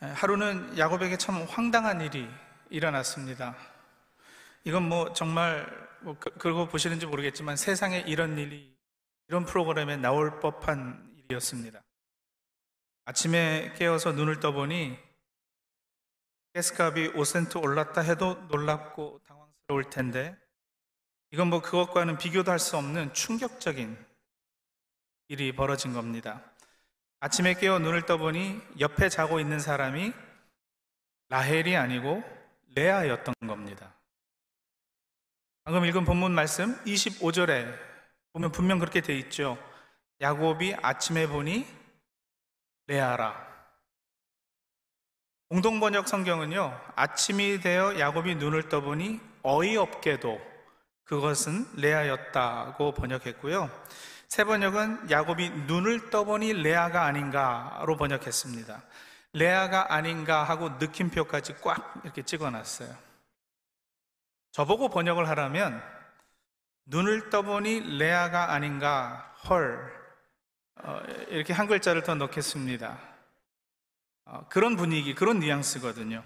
하루는 야곱에게 참 황당한 일이 일어났습니다. 이건 뭐 정말 뭐 그, 그러고 보시는지 모르겠지만 세상에 이런 일이 이런 프로그램에 나올 법한 일이었습니다. 아침에 깨어서 눈을 떠보니 가스값이 5센트 올랐다 해도 놀랍고 당황스러울 텐데 이건 뭐 그것과는 비교도 할 수 없는 충격적인 일이 벌어진 겁니다. 아침에 깨어 눈을 떠보니 옆에 자고 있는 사람이 라헬이 아니고 레아였던 겁니다. 방금 읽은 본문 말씀 25절에 보면 분명 그렇게 돼 있죠. 야곱이 아침에 보니 레아라. 공동 번역 성경은요, 아침이 되어 야곱이 눈을 떠보니 어이없게도 그것은 레아였다고 번역했고요. 세 번역은 야곱이 눈을 떠보니 레아가 아닌가로 번역했습니다. 레아가 아닌가 하고 느낌표까지 꽉 이렇게 찍어 놨어요. 저보고 번역을 하라면 눈을 떠보니 레아가 아닌가 헐 어, 이렇게 한 글자를 더 넣겠습니다. 어, 그런 분위기, 그런 뉘앙스거든요.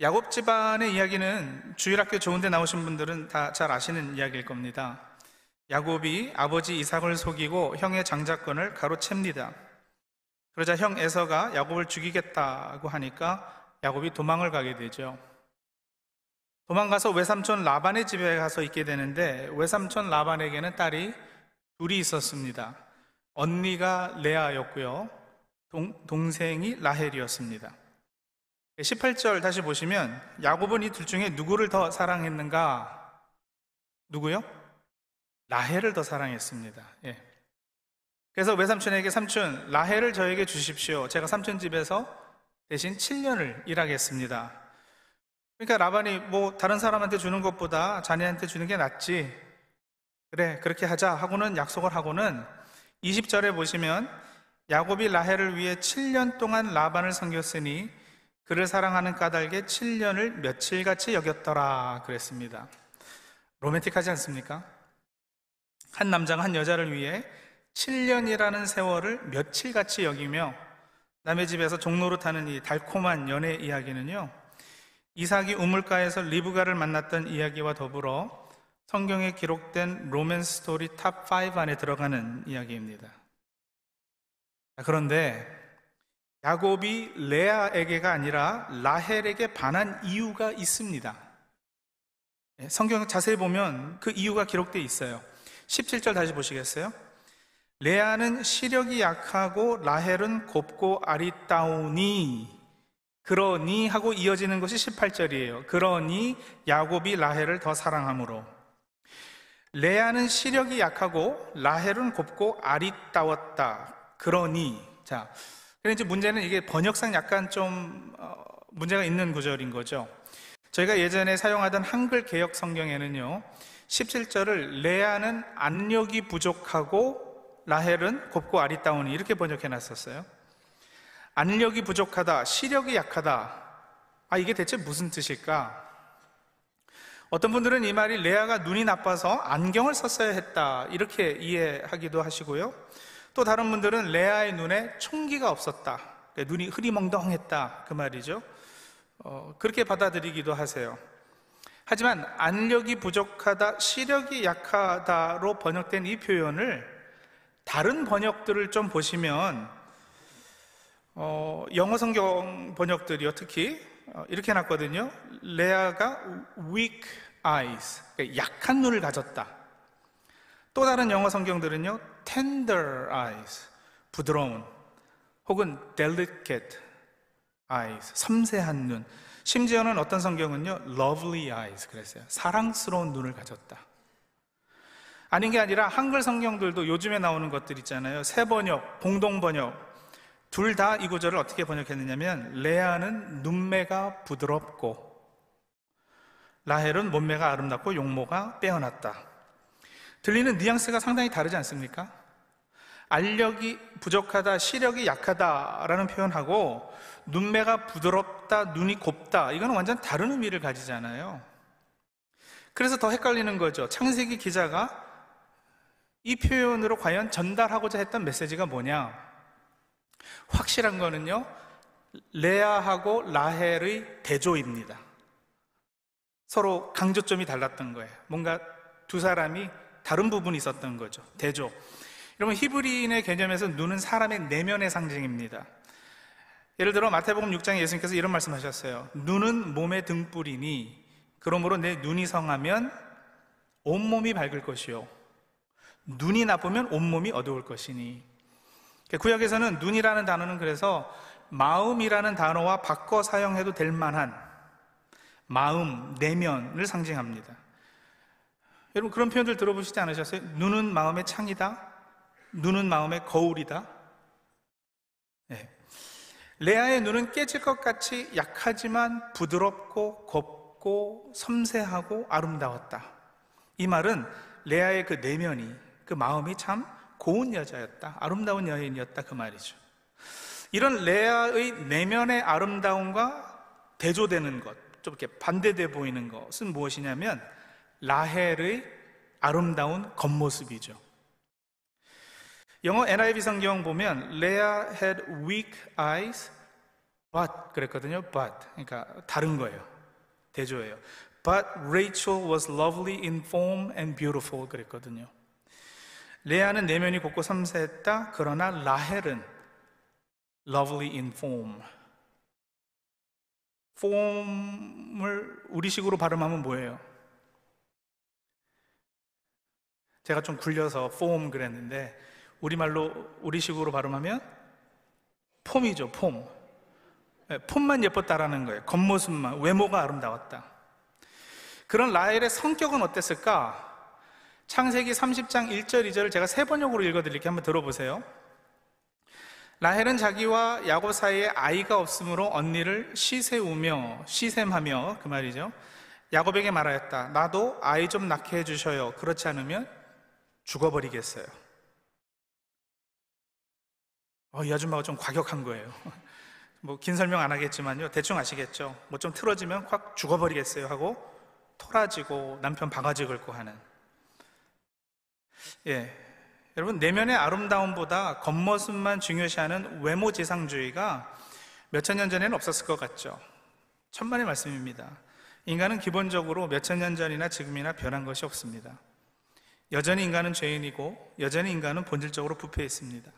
야곱 집안의 이야기는 주일학교 좋은데 나오신 분들은 다 잘 아시는 이야기일 겁니다. 야곱이 아버지 이삭을 속이고 형의 장자권을 가로챕니다. 그러자 형 에서가 야곱을 죽이겠다고 하니까 야곱이 도망을 가게 되죠. 도망가서 외삼촌 라반의 집에 가서 있게 되는데 외삼촌 라반에게는 딸이 둘이 있었습니다. 언니가 레아였고요. 동, 동생이 라헬이었습니다. 18절 다시 보시면 야곱은 이 둘 중에 누구를 더 사랑했는가? 누구요? 라헬을 더 사랑했습니다. 예. 그래서 외삼촌에게 삼촌 라헬을 저에게 주십시오. 제가 삼촌 집에서 대신 7년을 일하겠습니다. 그러니까 라반이 뭐 다른 사람한테 주는 것보다 자네한테 주는 게 낫지. 그래, 그렇게 하자 하고는 약속을 하고는 20절에 보시면 야곱이 라헬을 위해 7년 동안 라반을 섬겼으니 그를 사랑하는 까닭에 7년을 며칠같이 여겼더라 그랬습니다. 로맨틱하지 않습니까? 한 남자가 한 여자를 위해 7년이라는 세월을 며칠같이 여기며 남의 집에서 종로로 타는 이 달콤한 연애 이야기는요. 이삭이 우물가에서 리브가를 만났던 이야기와 더불어 성경에 기록된 로맨스 스토리 탑 5 안에 들어가는 이야기입니다. 그런데 야곱이 레아에게가 아니라 라헬에게 반한 이유가 있습니다. 예, 성경 자세히 보면 그 이유가 기록되어 있어요. 17절 다시 보시겠어요? 레아는 시력이 약하고 라헬은 곱고 아리따우니 그러니 하고 이어지는 것이 18절이에요. 그러니 야곱이 라헬을 더 사랑하므로 레아는 시력이 약하고 라헬은 곱고 아리따웠다. 그러니 자, 그런데 이제 문제는 이게 번역상 약간 좀 어, 문제가 있는 구절인 거죠. 저희가 예전에 사용하던 한글 개혁 성경에는요. 17절을 레아는 안력이 부족하고 라헬은 곱고 아리따우니 이렇게 번역해 놨었어요. 안력이 부족하다, 시력이 약하다. 아, 이게 대체 무슨 뜻일까? 어떤 분들은 이 말이 레아가 눈이 나빠서 안경을 썼어야 했다. 이렇게 이해하기도 하시고요. 또 다른 분들은 레아의 눈에 총기가 없었다. 그러니까 눈이 흐리멍덩했다. 그 말이죠. 어, 그렇게 받아들이기도 하세요. 하지만 안력이 부족하다, 시력이 약하다로 번역된 이 표현을 다른 번역들을 좀 보시면 어, 영어 성경 번역들이요, 특히 어, 이렇게 해놨거든요. 레아가 weak eyes, 그러니까 약한 눈을 가졌다. 또 다른 영어 성경들은요, tender eyes, 부드러운, 혹은 delicate eyes, 섬세한 눈. 심지어는 어떤 성경은요, lovely eyes 그랬어요. 사랑스러운 눈을 가졌다. 아닌 게 아니라 한글 성경들도 요즘에 나오는 것들 있잖아요. 새 번역, 공동 번역, 둘 다 이 구절을 어떻게 번역했느냐면 레아는 눈매가 부드럽고 라헬은 몸매가 아름답고 용모가 빼어났다. 들리는 뉘앙스가 상당히 다르지 않습니까? 알력이 부족하다, 시력이 약하다라는 표현하고 눈매가 부드럽 다, 눈이 곱다. 이거는 완전 다른 의미를 가지잖아요. 그래서 더 헷갈리는 거죠. 창세기 기자가 이 표현으로 과연 전달하고자 했던 메시지가 뭐냐? 확실한 거는요, 레아하고 라헬의 대조입니다. 서로 강조점이 달랐던 거예요. 뭔가 두 사람이 다른 부분이 있었던 거죠. 대조. 여러분 히브리인의 개념에서 눈은 사람의 내면의 상징입니다. 예를 들어 마태복음 6장에 예수님께서 이런 말씀하셨어요. 눈은 몸의 등불이니 그러므로 내 눈이 성하면 온몸이 밝을 것이요. 눈이 나쁘면 온몸이 어두울 것이니. 구약에서는 눈이라는 단어는 그래서 마음이라는 단어와 바꿔 사용해도 될 만한 마음, 내면을 상징합니다. 여러분 그런 표현들 들어보시지 않으셨어요? 눈은 마음의 창이다. 눈은 마음의 거울이다. 네. 레아의 눈은 깨질 것 같이 약하지만 부드럽고 곱고 섬세하고 아름다웠다. 이 말은 레아의 그 내면이 그 마음이 참 고운 여자였다. 아름다운 여인이었다 그 말이죠. 이런 레아의 내면의 아름다움과 대조되는 것, 좀 이렇게 반대돼 보이는 것은 무엇이냐면 라헬의 아름다운 겉모습이죠. 영어 NIV 성경 보면 Leah had weak eyes, but 그랬거든요. but 그러니까 다른 거예요. 대조예요. But Rachel was lovely in form and beautiful 그랬거든요. 레아는 내면이 곱고 섬세했다. 그러나 라헬은 lovely in form. form을 우리식으로 발음하면 뭐예요? 제가 좀 굴려서 form 그랬는데 우리말로 우리식으로 발음하면 폼이죠, 폼. 네, 폼만 예뻤다라는 거예요. 겉모습만, 외모가 아름다웠다. 그런 라헬의 성격은 어땠을까? 창세기 30장 1절, 2절을 제가 세 번역으로 읽어드릴게요. 한번 들어보세요. 라헬은 자기와 야곱 사이에 아이가 없으므로 언니를 시세우며 시샘하며 그 말이죠. 야곱에게 말하였다. 나도 아이 좀 낳게 해주셔요. 그렇지 않으면 죽어버리겠어요. 어, 이 아줌마가 좀 과격한 거예요. 뭐 긴 설명 안 하겠지만요. 대충 아시겠죠? 뭐 좀 틀어지면 확 죽어버리겠어요 하고 토라지고 남편 바가지 긁고 하는. 예. 여러분, 내면의 아름다움보다 겉모습만 중요시하는 외모 지상주의가 몇천 년 전에는 없었을 것 같죠. 천만의 말씀입니다. 인간은 기본적으로 몇천 년 전이나 지금이나 변한 것이 없습니다. 여전히 인간은 죄인이고 여전히 인간은 본질적으로 부패했습니다.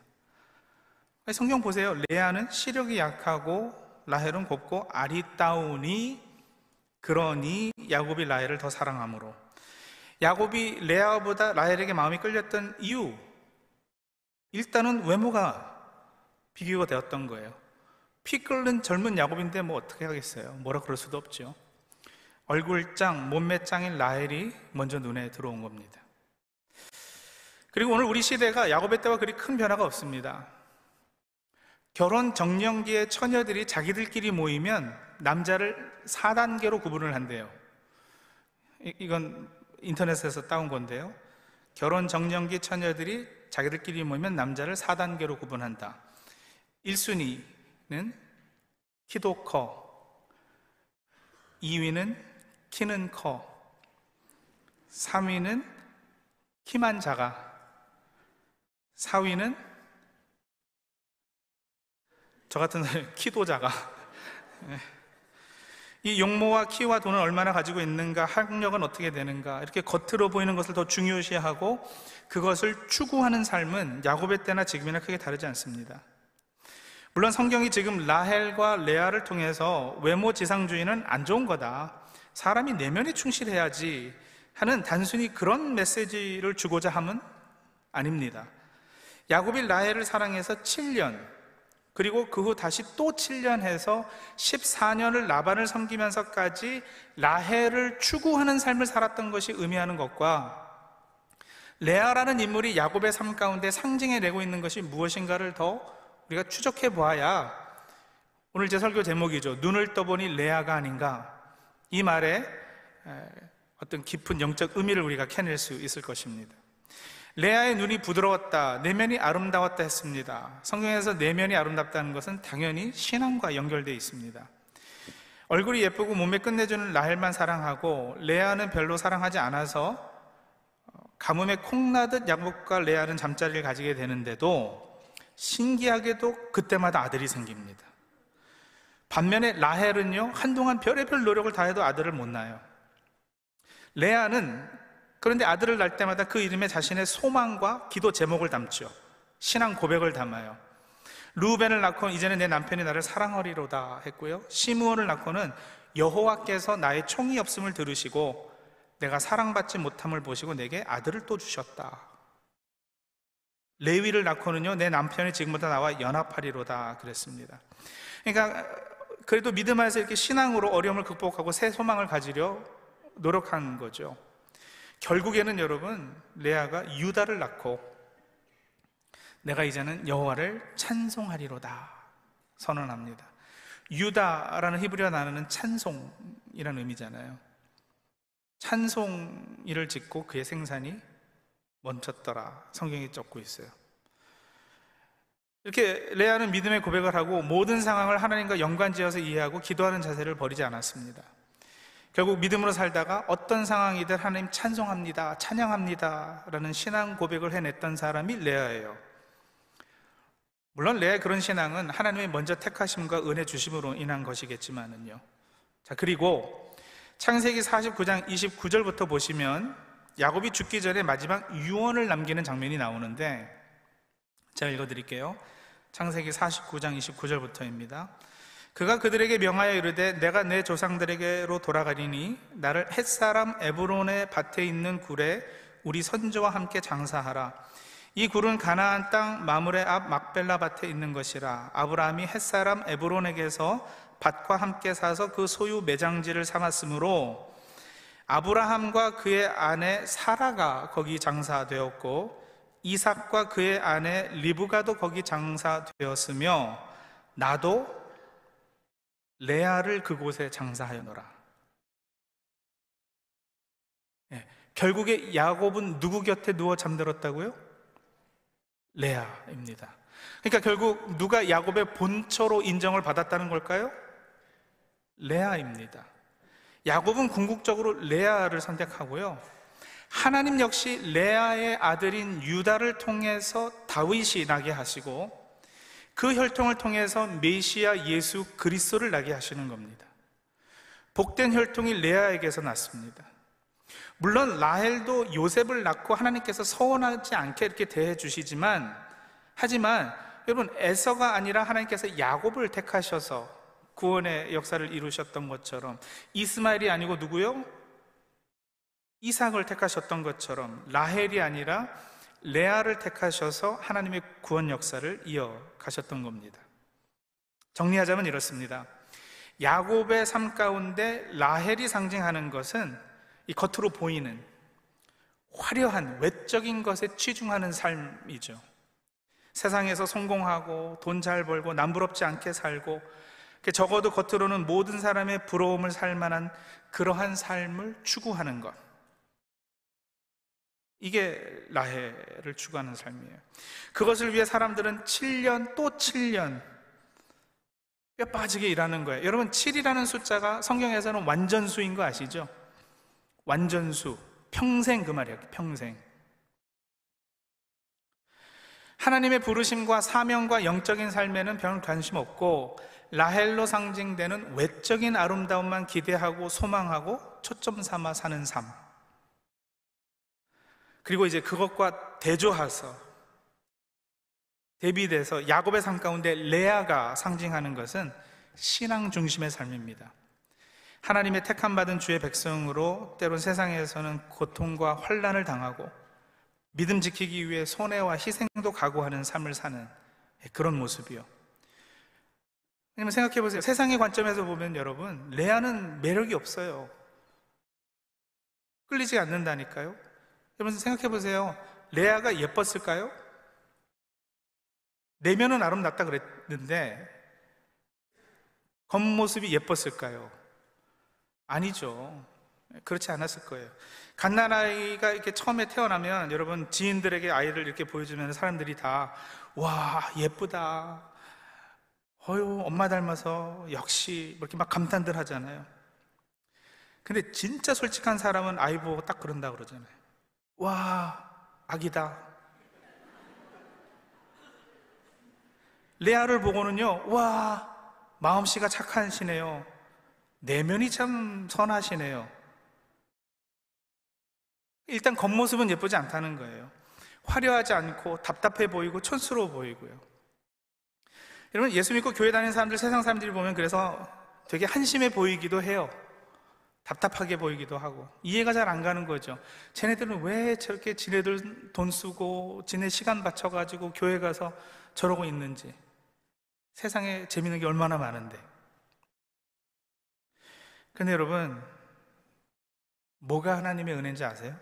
성경 보세요. 레아는 시력이 약하고 라헬은 곱고 아리따우니 그러니 야곱이 라헬을 더 사랑함으로 야곱이 레아보다 라헬에게 마음이 끌렸던 이유 일단은 외모가 비교가 되었던 거예요. 피 끓는 젊은 야곱인데 뭐 어떻게 하겠어요? 뭐라 그럴 수도 없죠. 얼굴짱, 몸매짱인 라헬이 먼저 눈에 들어온 겁니다. 그리고 오늘 우리 시대가 야곱의 때와 그리 큰 변화가 없습니다. 결혼 정년기의 처녀들이 자기들끼리 모이면 남자를 4단계로 구분을 한대요. 이건 인터넷에서 따온 건데요. 결혼 정년기 처녀들이 자기들끼리 모이면 남자를 4단계로 구분한다. 1순위는 키도 커. 2위는 키는 커. 3위는 키만 작아. 4위는 저 같은 사람이 키도 작아. 예. 이 용모와 키와 돈을 얼마나 가지고 있는가, 학력은 어떻게 되는가, 이렇게 겉으로 보이는 것을 더 중요시하고 그것을 추구하는 삶은 야곱의 때나 지금이나 크게 다르지 않습니다. 물론 성경이 지금 라헬과 레아를 통해서 외모 지상주의는 안 좋은 거다. 사람이 내면에 충실해야지 하는 단순히 그런 메시지를 주고자 함은 아닙니다. 야곱이 라헬을 사랑해서 7년, 그리고 그 후 다시 또 7년 해서 14년을 라반을 섬기면서까지 라헬을 추구하는 삶을 살았던 것이 의미하는 것과 레아라는 인물이 야곱의 삶 가운데 상징해 내고 있는 것이 무엇인가를 더 우리가 추적해 보아야 오늘 제 설교 제목이죠. 눈을 떠보니 레아가 아닌가. 이 말에 어떤 깊은 영적 의미를 우리가 캐낼 수 있을 것입니다. 레아의 눈이 부드러웠다, 내면이 아름다웠다 했습니다. 성경에서 내면이 아름답다는 것은 당연히 신앙과 연결되어 있습니다. 얼굴이 예쁘고 몸매 끝내주는 라헬만 사랑하고 레아는 별로 사랑하지 않아서 어, 가뭄에 콩나듯 야곱과 레아는 잠자리를 가지게 되는데도 신기하게도 그때마다 아들이 생깁니다. 반면에 라헬은요, 한동안 별의별 노력을 다해도 아들을 못 낳아요. 레아는 그런데 아들을 낳을 때마다 그 이름에 자신의 소망과 기도 제목을 담죠. 신앙 고백을 담아요. 루벤을 낳고는 이제는 내 남편이 나를 사랑하리로다 했고요. 시므온을 낳고는 여호와께서 나의 총이 없음을 들으시고 내가 사랑받지 못함을 보시고 내게 아들을 또 주셨다. 레위를 낳고는요, 내 남편이 지금부터 나와 연합하리로다 그랬습니다. 그러니까 그래도 믿음 안에서 이렇게 신앙으로 어려움을 극복하고 새 소망을 가지려 노력한 거죠. 결국에는 여러분 레아가 유다를 낳고 내가 이제는 여호와를 찬송하리로다 선언합니다. 유다라는 히브리어 단어는 찬송이라는 의미잖아요. 찬송이를 짓고 그의 생산이 멈췄더라. 성경이 적고 있어요. 이렇게 레아는 믿음의 고백을 하고 모든 상황을 하나님과 연관지어서 이해하고 기도하는 자세를 버리지 않았습니다. 결국 믿음으로 살다가 어떤 상황이든 하나님 찬송합니다, 찬양합니다 라는 신앙 고백을 해냈던 사람이 레아예요. 물론 레아의 그런 신앙은 하나님의 먼저 택하심과 은혜 주심으로 인한 것이겠지만은요. 자, 그리고 창세기 49장 29절부터 보시면 야곱이 죽기 전에 마지막 유언을 남기는 장면이 나오는데 제가 읽어 드릴게요. 창세기 49장 29절부터입니다. 그가 그들에게 명하여 이르되 내가 내 조상들에게로 돌아가리니 나를 햇사람 에브론의 밭에 있는 굴에 우리 선조와 함께 장사하라. 이 굴은 가나안 땅 마물의 앞 막벨라 밭에 있는 것이라. 아브라함이 햇사람 에브론에게서 밭과 함께 사서 그 소유 매장지를 삼았으므로 아브라함과 그의 아내 사라가 거기 장사되었고 이삭과 그의 아내 리브가도 거기 장사되었으며 나도 레아를 그곳에 장사하여노라. 예, 결국에 야곱은 누구 곁에 누워 잠들었다고요? 레아입니다. 그러니까 결국 누가 야곱의 본처로 인정을 받았다는 걸까요? 레아입니다. 야곱은 궁극적으로 레아를 선택하고요. 하나님 역시 레아의 아들인 유다를 통해서 다윗이 나게 하시고 그 혈통을 통해서 메시아 예수 그리스도를 나게 하시는 겁니다. 복된 혈통이 레아에게서 났습니다. 물론 라헬도 요셉을 낳고 하나님께서 서운하지 않게 이렇게 대해 주시지만 하지만 여러분 에서가 아니라 하나님께서 야곱을 택하셔서 구원의 역사를 이루셨던 것처럼 이스마엘이 아니고 누구요? 이삭을 택하셨던 것처럼 라헬이 아니라 레아를 택하셔서 하나님의 구원 역사를 이어가셨던 겁니다. 정리하자면 이렇습니다. 야곱의 삶 가운데 라헬이 상징하는 것은 이 겉으로 보이는 화려한 외적인 것에 치중하는 삶이죠. 세상에서 성공하고 돈 잘 벌고 남부럽지 않게 살고 적어도 겉으로는 모든 사람의 부러움을 살 만한 그러한 삶을 추구하는 것. 이게 라헬을 추구하는 삶이에요. 그것을 위해 사람들은 7년 또 7년 뼈 빠지게 일하는 거예요. 여러분, 7이라는 숫자가 성경에서는 완전수인 거 아시죠? 완전수. 평생 그 말이에요. 평생. 하나님의 부르심과 사명과 영적인 삶에는 별 관심 없고 라헬로 상징되는 외적인 아름다움만 기대하고 소망하고 초점 삼아 사는 삶. 그리고 이제 그것과 대조해서 대비돼서 야곱의 삶 가운데 레아가 상징하는 것은 신앙 중심의 삶입니다. 하나님의 택함 받은 주의 백성으로 때론 세상에서는 고통과 환란을 당하고 믿음 지키기 위해 손해와 희생도 각오하는 삶을 사는 그런 모습이요. 왜냐면 생각해 보세요. 세상의 관점에서 보면 여러분, 레아는 매력이 없어요. 끌리지 않는다니까요. 여러분 생각해 보세요. 레아가 예뻤을까요? 내면은 아름답다 그랬는데 겉모습이 예뻤을까요? 아니죠. 그렇지 않았을 거예요. 갓난아이가 이렇게 처음에 태어나면 여러분 지인들에게 아이를 이렇게 보여주면 사람들이 다 와, 예쁘다. 어유, 엄마 닮아서 역시 뭐 이렇게 막 감탄들 하잖아요. 근데 진짜 솔직한 사람은 아이 보고 딱 그런다 그러잖아요. 와, 아기다. 레아를 보고는요, 와, 마음씨가 착하시네요. 내면이 참 선하시네요. 일단 겉모습은 예쁘지 않다는 거예요. 화려하지 않고 답답해 보이고 촌스러워 보이고요. 여러분, 예수 믿고 교회 다니는 사람들, 세상 사람들이 보면 그래서 되게 한심해 보이기도 해요. 답답하게 보이기도 하고. 이해가 잘 안 가는 거죠. 쟤네들은 왜 저렇게 지네들 돈 쓰고, 지네 시간 바쳐 가지고 교회 가서 저러고 있는지. 세상에 재밌는 게 얼마나 많은데. 근데 여러분, 뭐가 하나님의 은혜인지 아세요?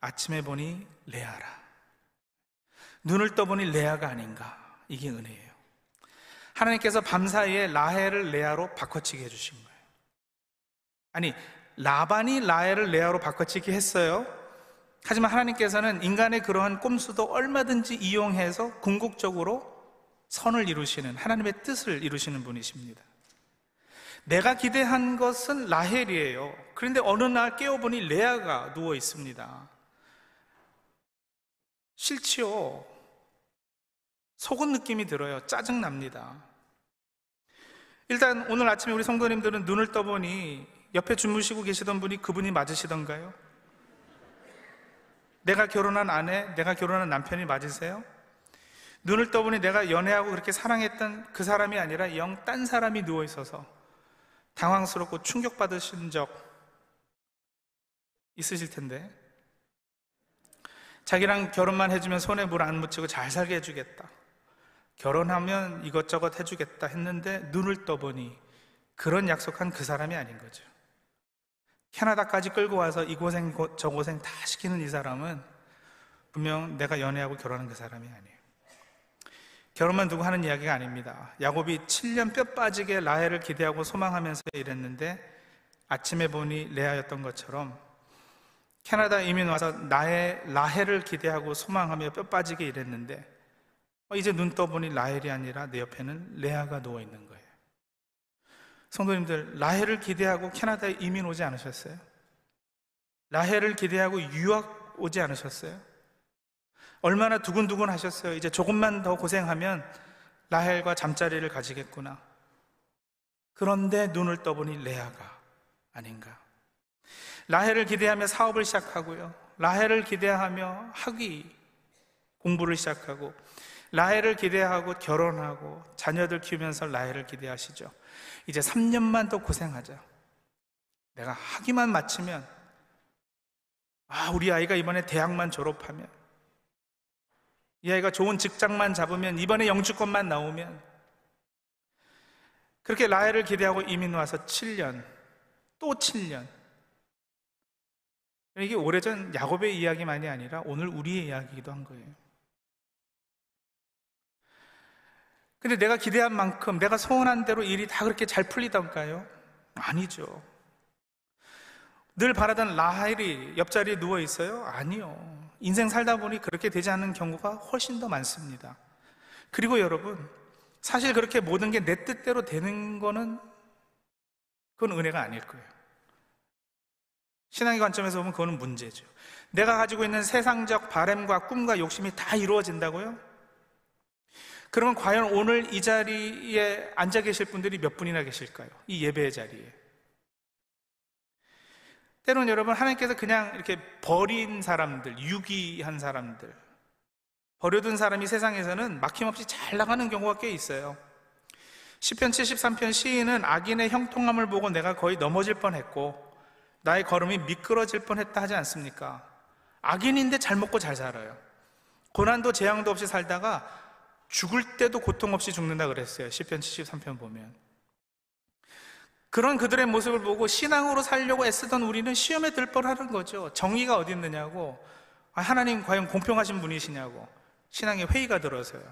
아침에 보니 레아라. 눈을 떠보니 레아가 아닌가. 이게 은혜예요. 하나님께서 밤 사이에 라헬을 레아로 바꿔치기 해주신 거예요. 아니, 라반이 라헬을 레아로 바꿔치기 했어요. 하지만 하나님께서는 인간의 그러한 꼼수도 얼마든지 이용해서 궁극적으로 선을 이루시는 하나님의 뜻을 이루시는 분이십니다. 내가 기대한 것은 라헬이에요. 그런데 어느 날 깨어보니 레아가 누워 있습니다. 싫지요. 속은 느낌이 들어요. 짜증납니다. 일단 오늘 아침에 우리 성도님들은 눈을 떠보니 옆에 주무시고 계시던 분이 그분이 맞으시던가요? 내가 결혼한 아내, 내가 결혼한 남편이 맞으세요? 눈을 떠보니 내가 연애하고 그렇게 사랑했던 그 사람이 아니라 영 딴 사람이 누워 있어서 당황스럽고 충격받으신 적 있으실 텐데 자기랑 결혼만 해주면 손에 물 안 묻히고 잘 살게 해주겠다. 결혼하면 이것저것 해주겠다 했는데 눈을 떠보니 그런 약속한 그 사람이 아닌 거죠. 캐나다까지 끌고 와서 이 고생 저 고생 다 시키는 이 사람은 분명 내가 연애하고 결혼한 그 사람이 아니에요. 결혼만 두고 하는 이야기가 아닙니다. 야곱이 7년 뼈 빠지게 라헬을 기대하고 소망하면서 일했는데 아침에 보니 레아였던 것처럼 캐나다 이민 와서 나의 라헬을 기대하고 소망하며 뼈 빠지게 일했는데 어, 이제 눈 떠보니 라헬이 아니라 내 옆에는 레아가 누워 있는 거예요. 성도님들, 라헬을 기대하고 캐나다에 이민 오지 않으셨어요? 라헬을 기대하고 유학 오지 않으셨어요? 얼마나 두근두근 하셨어요? 이제 조금만 더 고생하면 라헬과 잠자리를 가지겠구나. 그런데 눈을 떠보니 레아가 아닌가. 라헬을 기대하며 사업을 시작하고요. 라헬을 기대하며 학위 공부를 시작하고 라헬을 기대하고 결혼하고 자녀들 키우면서 라헬을 기대하시죠. 이제 3년만 더 고생하자. 내가 학위만 마치면 아, 우리 아이가 이번에 대학만 졸업하면 이 아이가 좋은 직장만 잡으면 이번에 영주권만 나오면 그렇게 라헬을 기대하고 이민 와서 7년 또 7년 이게 오래전 야곱의 이야기만이 아니라 오늘 우리의 이야기이기도 한 거예요. 근데 내가 기대한 만큼 내가 소원한 대로 일이 다 그렇게 잘 풀리던가요? 아니죠. 늘 바라던 라헬이 옆자리에 누워 있어요? 아니요. 인생 살다 보니 그렇게 되지 않는 경우가 훨씬 더 많습니다. 그리고 여러분, 사실 그렇게 모든 게 내 뜻대로 되는 거는 그건 은혜가 아닐 거예요. 신앙의 관점에서 보면 그거는 문제죠. 내가 가지고 있는 세상적 바램과 꿈과 욕심이 다 이루어진다고요? 그러면 과연 오늘 이 자리에 앉아 계실 분들이 몇 분이나 계실까요? 이 예배의 자리에. 때로는 여러분 하나님께서 그냥 이렇게 버린 사람들, 유기한 사람들, 버려둔 사람이 세상에서는 막힘없이 잘 나가는 경우가 꽤 있어요. 10편 73편 시인은 악인의 형통함을 보고 내가 거의 넘어질 뻔했고 나의 걸음이 미끄러질 뻔했다 하지 않습니까? 악인인데 잘 먹고 잘 살아요. 고난도 재앙도 없이 살다가 죽을 때도 고통 없이 죽는다 그랬어요. 10편 73편 보면. 그런 그들의 모습을 보고 신앙으로 살려고 애쓰던 우리는 시험에 들 뻔 하는 거죠. 정의가 어디 있느냐고. 아, 하나님 과연 공평하신 분이시냐고. 신앙의 회의가 들어서요.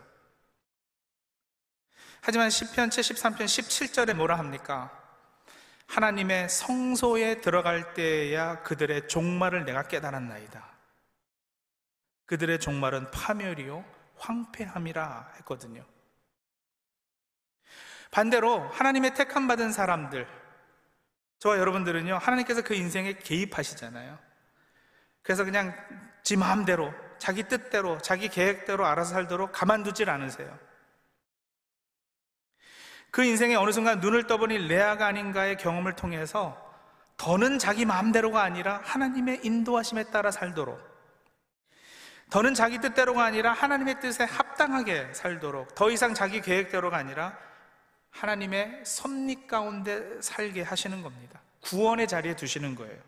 하지만 10편 73편 17절에 뭐라 합니까? 하나님의 성소에 들어갈 때야 그들의 종말을 내가 깨달았나이다. 그들의 종말은 파멸이요 황폐함이라 했거든요. 반대로 하나님의 택함 받은 사람들, 저와 여러분들은요, 하나님께서 그 인생에 개입하시잖아요. 그래서 그냥 지 마음대로, 자기 뜻대로, 자기 계획대로 알아서 살도록 가만두질 않으세요. 그 인생에 어느 순간 눈을 떠보니 레아가 아닌가의 경험을 통해서 더는 자기 마음대로가 아니라 하나님의 인도하심에 따라 살도록 더는 자기 뜻대로가 아니라 하나님의 뜻에 합당하게 살도록 더 이상 자기 계획대로가 아니라 하나님의 섭리 가운데 살게 하시는 겁니다. 구원의 자리에 두시는 거예요.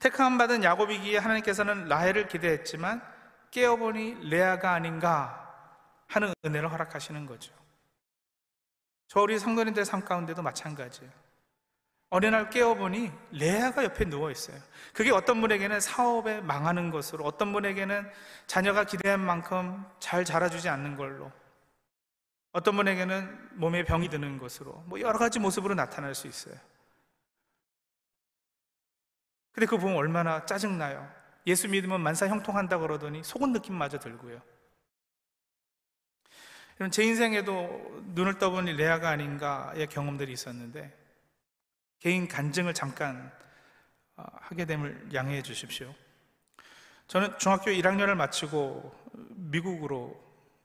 택함 받은 야곱이기에 하나님께서는 라헬을 기대했지만 깨어보니 레아가 아닌가 하는 은혜를 허락하시는 거죠. 저 우리 성도님들 삶 가운데도 마찬가지예요. 어느 날 깨어보니 레아가 옆에 누워 있어요. 그게 어떤 분에게는 사업에 망하는 것으로, 어떤 분에게는 자녀가 기대한 만큼 잘 자라주지 않는 걸로, 어떤 분에게는 몸에 병이 드는 것으로, 뭐 여러 가지 모습으로 나타날 수 있어요. 근데 그거 보면 얼마나 짜증나요. 예수 믿으면 만사 형통한다 그러더니 속은 느낌마저 들고요. 제 인생에도 눈을 떠보니 레아가 아닌가의 경험들이 있었는데 개인 간증을 잠깐 어, 하게 됨을 양해해 주십시오. 저는 중학교 1학년을 마치고 미국으로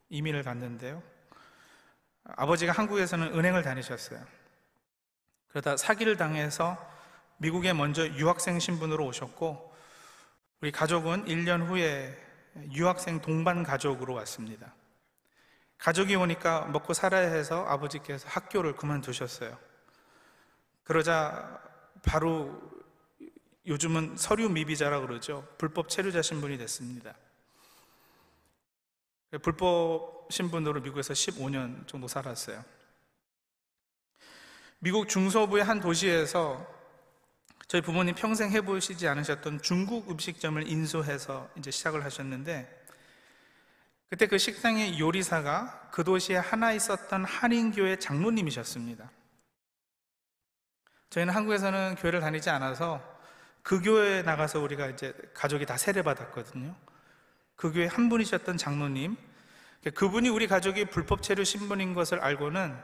이민을 갔는데요. 아버지가 한국에서는 은행을 다니셨어요. 그러다 사기를 당해서 미국에 먼저 유학생 신분으로 오셨고 우리 가족은 1년 후에 유학생 동반 가족으로 왔습니다. 가족이 오니까 먹고 살아야 해서 아버지께서 학교를 그만두셨어요. 그러자 바로 요즘은 서류 미비자라 그러죠. 불법 체류자 신분이 됐습니다. 불법 신분으로 미국에서 15년 정도 살았어요. 미국 중서부의 한 도시에서 저희 부모님 평생 해보시지 않으셨던 중국 음식점을 인수해서 이제 시작을 하셨는데 그때 그 식당의 요리사가 그 도시에 하나 있었던 한인교회 장로님이셨습니다. 저희는 한국에서는 교회를 다니지 않아서 그 교회에 나가서 우리가 이제 가족이 다 세례받았거든요. 그 교회 한 분이셨던 장로님, 그분이 우리 가족이 불법 체류 신분인 것을 알고는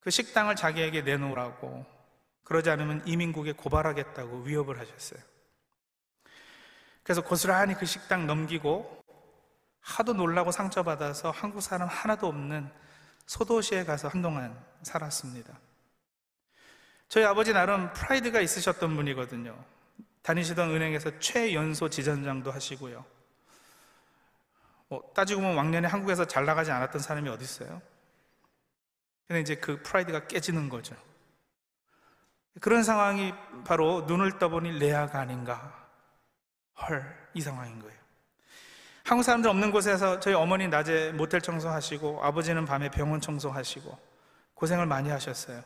그 식당을 자기에게 내놓으라고 그러지 않으면 이민국에 고발하겠다고 위협을 하셨어요. 그래서 고스란히 그 식당 넘기고 하도 놀라고 상처받아서 한국 사람 하나도 없는 소도시에 가서 한동안 살았습니다. 저희 아버지 나름 프라이드가 있으셨던 분이거든요. 다니시던 은행에서 최연소 지점장도 하시고요. 뭐 따지고 보면 왕년에 한국에서 잘 나가지 않았던 사람이 어디 있어요? 근데 이제 그 프라이드가 깨지는 거죠. 그런 상황이 바로 눈을 떠보니 레아가 아닌가. 헐, 이 상황인 거예요. 한국 사람들 없는 곳에서 저희 어머니 낮에 모텔 청소하시고 아버지는 밤에 병원 청소하시고 고생을 많이 하셨어요.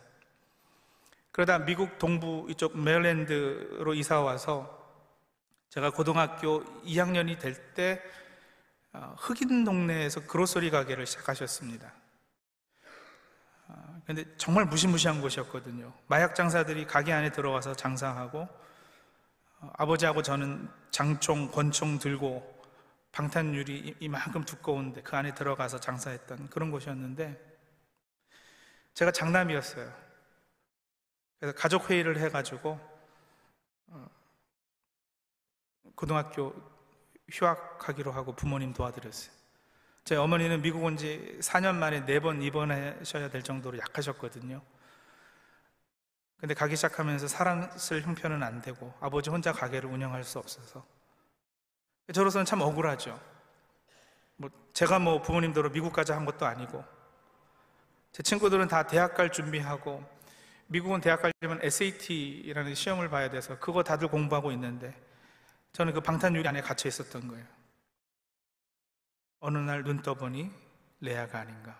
그러다 미국 동부 이쪽 메릴랜드로 이사 와서 제가 고등학교 2학년이 될때 어, 흑인 동네에서 그로소리 가게를 시작하셨습니다. 근데 정말 무시무시한 곳이었거든요. 마약 장사들이 가게 안에 들어와서 장사하고 어, 아버지하고 저는 장총, 권총 들고 방탄유리 이만큼 두꺼운데 그 안에 들어가서 장사했던 그런 곳이었는데 제가 장남이었어요. 그래서 가족 회의를 해가지고 어, 고등학교 휴학하기로 하고 부모님 도와드렸어요. 제 어머니는 미국 온 지 4년 만에 4번 입원하셔야 될 정도로 약하셨거든요. 근데 가기 시작하면서 사람 쓸 형편은 안 되고 아버지 혼자 가게를 운영할 수 없어서 저로서는 참 억울하죠. 뭐 제가 뭐 부모님대로 미국까지 한 것도 아니고 제 친구들은 다 대학 갈 준비하고 미국은 대학 가려면 SAT라는 시험을 봐야 돼서 그거 다들 공부하고 있는데 저는 그 방탄유리 안에 갇혀 있었던 거예요. 어느 날 눈 떠보니 레아가 아닌가.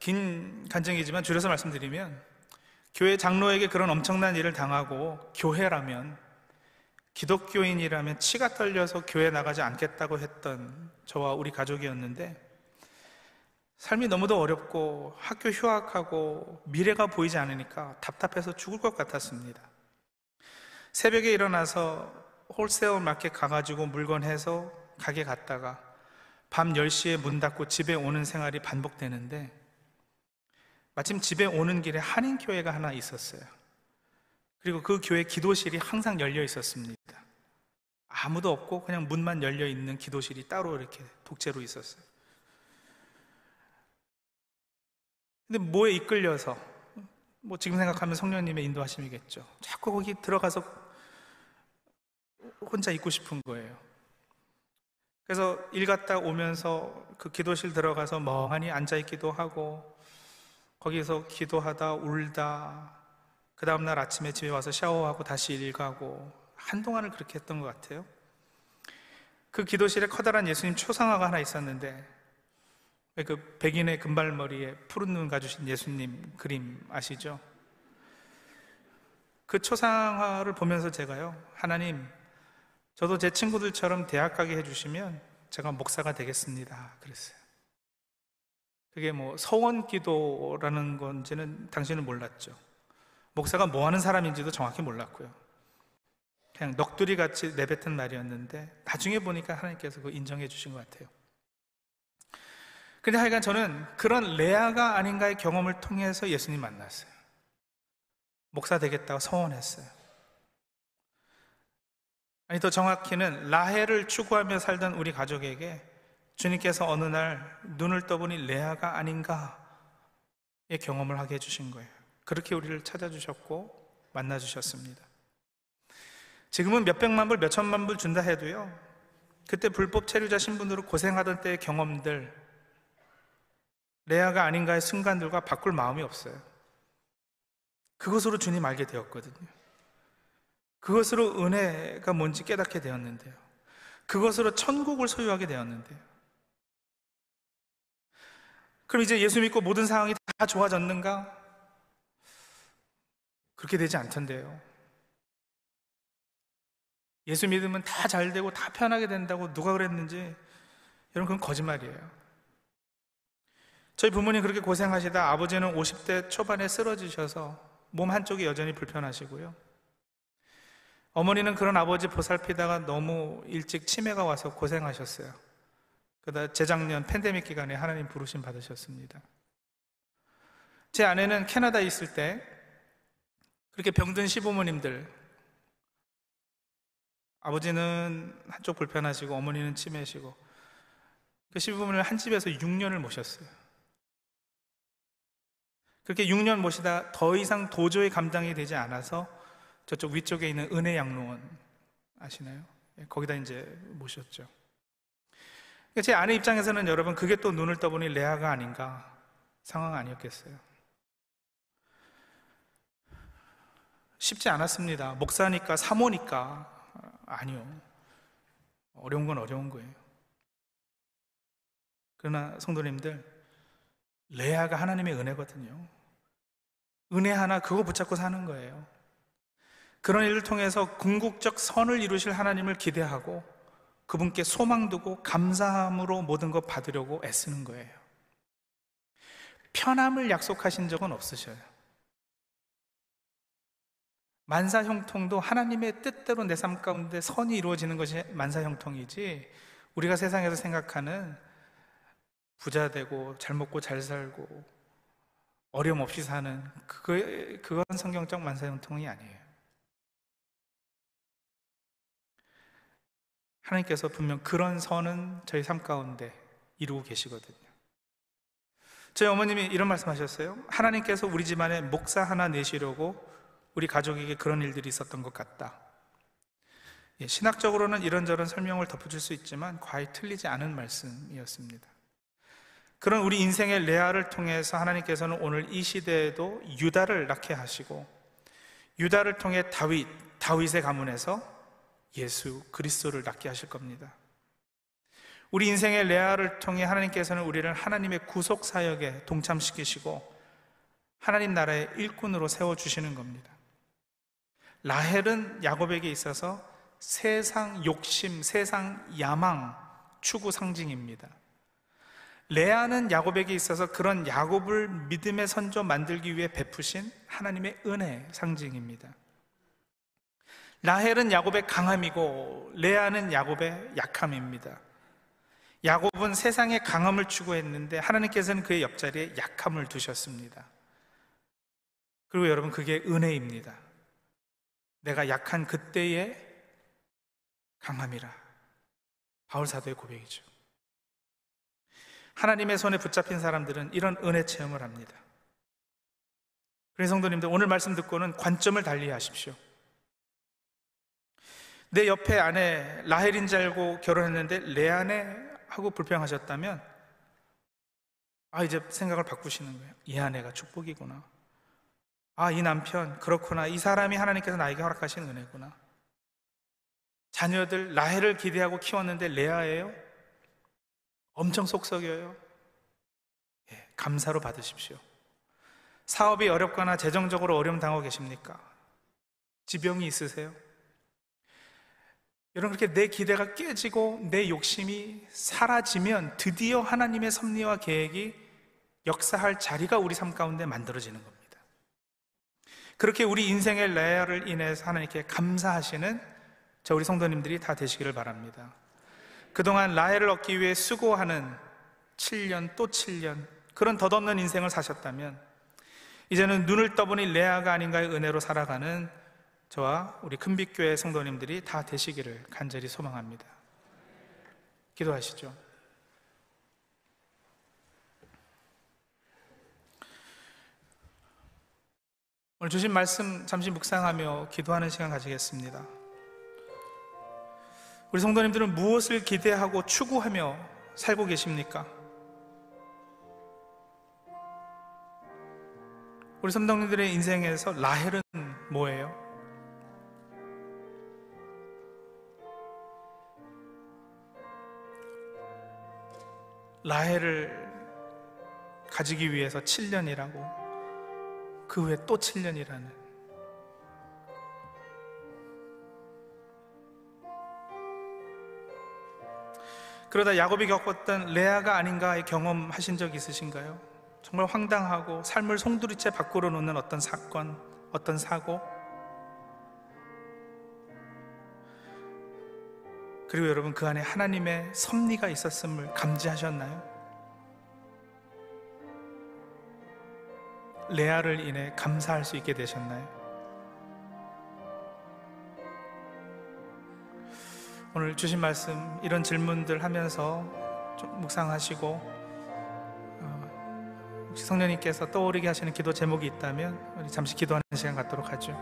긴 간증이지만 줄여서 말씀드리면 교회 장로에게 그런 엄청난 일을 당하고 교회라면 기독교인이라면 치가 떨려서 교회 나가지 않겠다고 했던 저와 우리 가족이었는데 삶이 너무도 어렵고 학교 휴학하고 미래가 보이지 않으니까 답답해서 죽을 것 같았습니다. 새벽에 일어나서 홀세어 마켓 가가지고 물건 해서 가게 갔다가 밤 10시에 문 닫고 집에 오는 생활이 반복되는데 마침 집에 오는 길에 한인교회가 하나 있었어요. 그리고 그 교회 기도실이 항상 열려 있었습니다. 아무도 없고 그냥 문만 열려 있는 기도실이 따로 이렇게 독재로 있었어요. 근데 뭐에 이끌려서 뭐 지금 생각하면 성령님의 인도하심이겠죠. 자꾸 거기 들어가서 혼자 있고 싶은 거예요. 그래서 일 갔다 오면서 그 기도실 들어가서 멍하니 앉아 있기도 하고 거기서 기도하다 울다 그 다음 날 아침에 집에 와서 샤워하고 다시 일 가고 한동안을 그렇게 했던 것 같아요. 그 기도실에 커다란 예수님 초상화가 하나 있었는데 그 백인의 금발머리에 푸른 눈 가주신 예수님 그림 아시죠? 그 초상화를 보면서 제가요, 하나님, 저도 제 친구들처럼 대학 가게 해주시면 제가 목사가 되겠습니다. 그랬어요. 그게 뭐 서원 기도라는 건지는 당신은 몰랐죠. 목사가 뭐 하는 사람인지도 정확히 몰랐고요. 그냥 넋두리 같이 내뱉은 말이었는데 나중에 보니까 하나님께서 그 인정해 주신 것 같아요. 근데 하여간 저는 그런 레아가 아닌가의 경험을 통해서 예수님 만났어요. 목사 되겠다고 서원했어요. 아니, 더 정확히는 라헬을 추구하며 살던 우리 가족에게 주님께서 어느 날 눈을 떠보니 레아가 아닌가의 경험을 하게 해주신 거예요. 그렇게 우리를 찾아주셨고 만나주셨습니다. 지금은 몇백만 불, 몇천만 불 준다 해도요, 그때 불법 체류자 신분으로 고생하던 때의 경험들, 레아가 아닌가의 순간들과 바꿀 마음이 없어요. 그것으로 주님 알게 되었거든요. 그것으로 은혜가 뭔지 깨닫게 되었는데요. 그것으로 천국을 소유하게 되었는데요. 그럼 이제 예수 믿고 모든 상황이 다 좋아졌는가? 그렇게 되지 않던데요. 예수 믿으면 다 잘 되고 다 편하게 된다고 누가 그랬는지 여러분 그건 거짓말이에요. 저희 부모님 그렇게 고생하시다 아버지는 50대 초반에 쓰러지셔서 몸 한쪽이 여전히 불편하시고요. 어머니는 그런 아버지 보살피다가 너무 일찍 치매가 와서 고생하셨어요. 그다 재작년 팬데믹 기간에 하나님 부르심 받으셨습니다. 제 아내는 캐나다에 있을 때 그렇게 병든 시부모님들 아버지는 한쪽 불편하시고 어머니는 치매시고 그 시부모님을 한 집에서 6년을 모셨어요. 그렇게 6년 모시다 더 이상 도저히 감당이 되지 않아서 저쪽 위쪽에 있는 은혜 양로원 아시나요? 예, 거기다 이제 모셨죠. 제 아내 입장에서는 여러분 그게 또 눈을 떠보니 레아가 아닌가 상황 아니었겠어요. 쉽지 않았습니다. 목사니까 사모니까 아니요. 어려운 건 어려운 거예요. 그러나 성도님들 레아가 하나님의 은혜거든요. 은혜 하나 그거 붙잡고 사는 거예요. 그런 일을 통해서 궁극적 선을 이루실 하나님을 기대하고 그분께 소망 두고 감사함으로 모든 것 받으려고 애쓰는 거예요. 편함을 약속하신 적은 없으셔요. 만사 형통도 하나님의 뜻대로 내 삶 가운데 선이 이루어지는 것이 만사 형통이지 우리가 세상에서 생각하는 부자 되고 잘 먹고 잘 살고 어려움 없이 사는 그거, 그건 성경적 만사형통이 아니에요. 하나님께서 분명 그런 선은 저희 삶 가운데 이루고 계시거든요. 저희 어머님이 이런 말씀 하셨어요. 하나님께서 우리 집안에 목사 하나 내시려고 우리 가족에게 그런 일들이 있었던 것 같다. 예, 신학적으로는 이런저런 설명을 덧붙일 수 있지만 과히 틀리지 않은 말씀이었습니다. 그런 우리 인생의 레아를 통해서 하나님께서는 오늘 이 시대에도 유다를 낳게 하시고 유다를 통해 다윗, 다윗의 가문에서 예수 그리스도를 낳게 하실 겁니다. 우리 인생의 레아를 통해 하나님께서는 우리를 하나님의 구속 사역에 동참시키시고 하나님 나라의 일꾼으로 세워 주시는 겁니다. 라헬은 야곱에게 있어서 세상 욕심, 세상 야망 추구 상징입니다. 레아는 야곱에게 있어서 그런 야곱을 믿음의 선조 만들기 위해 베푸신 하나님의 은혜 상징입니다. 라헬은 야곱의 강함이고 레아는 야곱의 약함입니다. 야곱은 세상의 강함을 추구했는데 하나님께서는 그의 옆자리에 약함을 두셨습니다. 그리고 여러분 그게 은혜입니다. 내가 약한 그때에 강함이라. 바울 사도의 고백이죠. 하나님의 손에 붙잡힌 사람들은 이런 은혜 체험을 합니다. 그래서 성도님들 오늘 말씀 듣고는 관점을 달리 하십시오. 내 옆에 아내 라헬인 줄 알고 결혼했는데 레아네 하고 불평하셨다면 아 이제 생각을 바꾸시는 거예요. 이 아내가 축복이구나. 아 이 남편 그렇구나. 이 사람이 하나님께서 나에게 허락하신 은혜구나. 자녀들 라헬을 기대하고 키웠는데 레아예요. 엄청 속썩여요. 예, 감사로 받으십시오. 사업이 어렵거나 재정적으로 어려움 당하고 계십니까? 지병이 있으세요? 여러분 그렇게 내 기대가 깨지고 내 욕심이 사라지면 드디어 하나님의 섭리와 계획이 역사할 자리가 우리 삶 가운데 만들어지는 겁니다. 그렇게 우리 인생의 레아를 인해서 하나님께 감사하시는 저 우리 성도님들이 다 되시기를 바랍니다. 그동안 라헬을 얻기 위해 수고하는 7년 또 7년 그런 덧없는 인생을 사셨다면 이제는 눈을 떠보니 레아가 아닌가의 은혜로 살아가는 저와 우리 큰빛교회 성도님들이 다 되시기를 간절히 소망합니다. 기도하시죠. 오늘 주신 말씀 잠시 묵상하며 기도하는 시간 가지겠습니다. 우리 성도님들은 무엇을 기대하고 추구하며 살고 계십니까? 우리 성도님들의 인생에서 라헬은 뭐예요? 라헬을 가지기 위해서 7년이라고 그 후에 또 7년이라는 그러다 야곱이 겪었던 레아가 아닌가의 경험하신 적 있으신가요? 정말 황당하고 삶을 송두리째 밖으로 놓는 어떤 사건, 어떤 사고 그리고 여러분 그 안에 하나님의 섭리가 있었음을 감지하셨나요? 레아를 인해 감사할 수 있게 되셨나요? 오늘 주신 말씀 이런 질문들 하면서 좀 묵상하시고 어, 성령님께서 떠오르게 하시는 기도 제목이 있다면 우리 잠시 기도하는 시간 갖도록 하죠.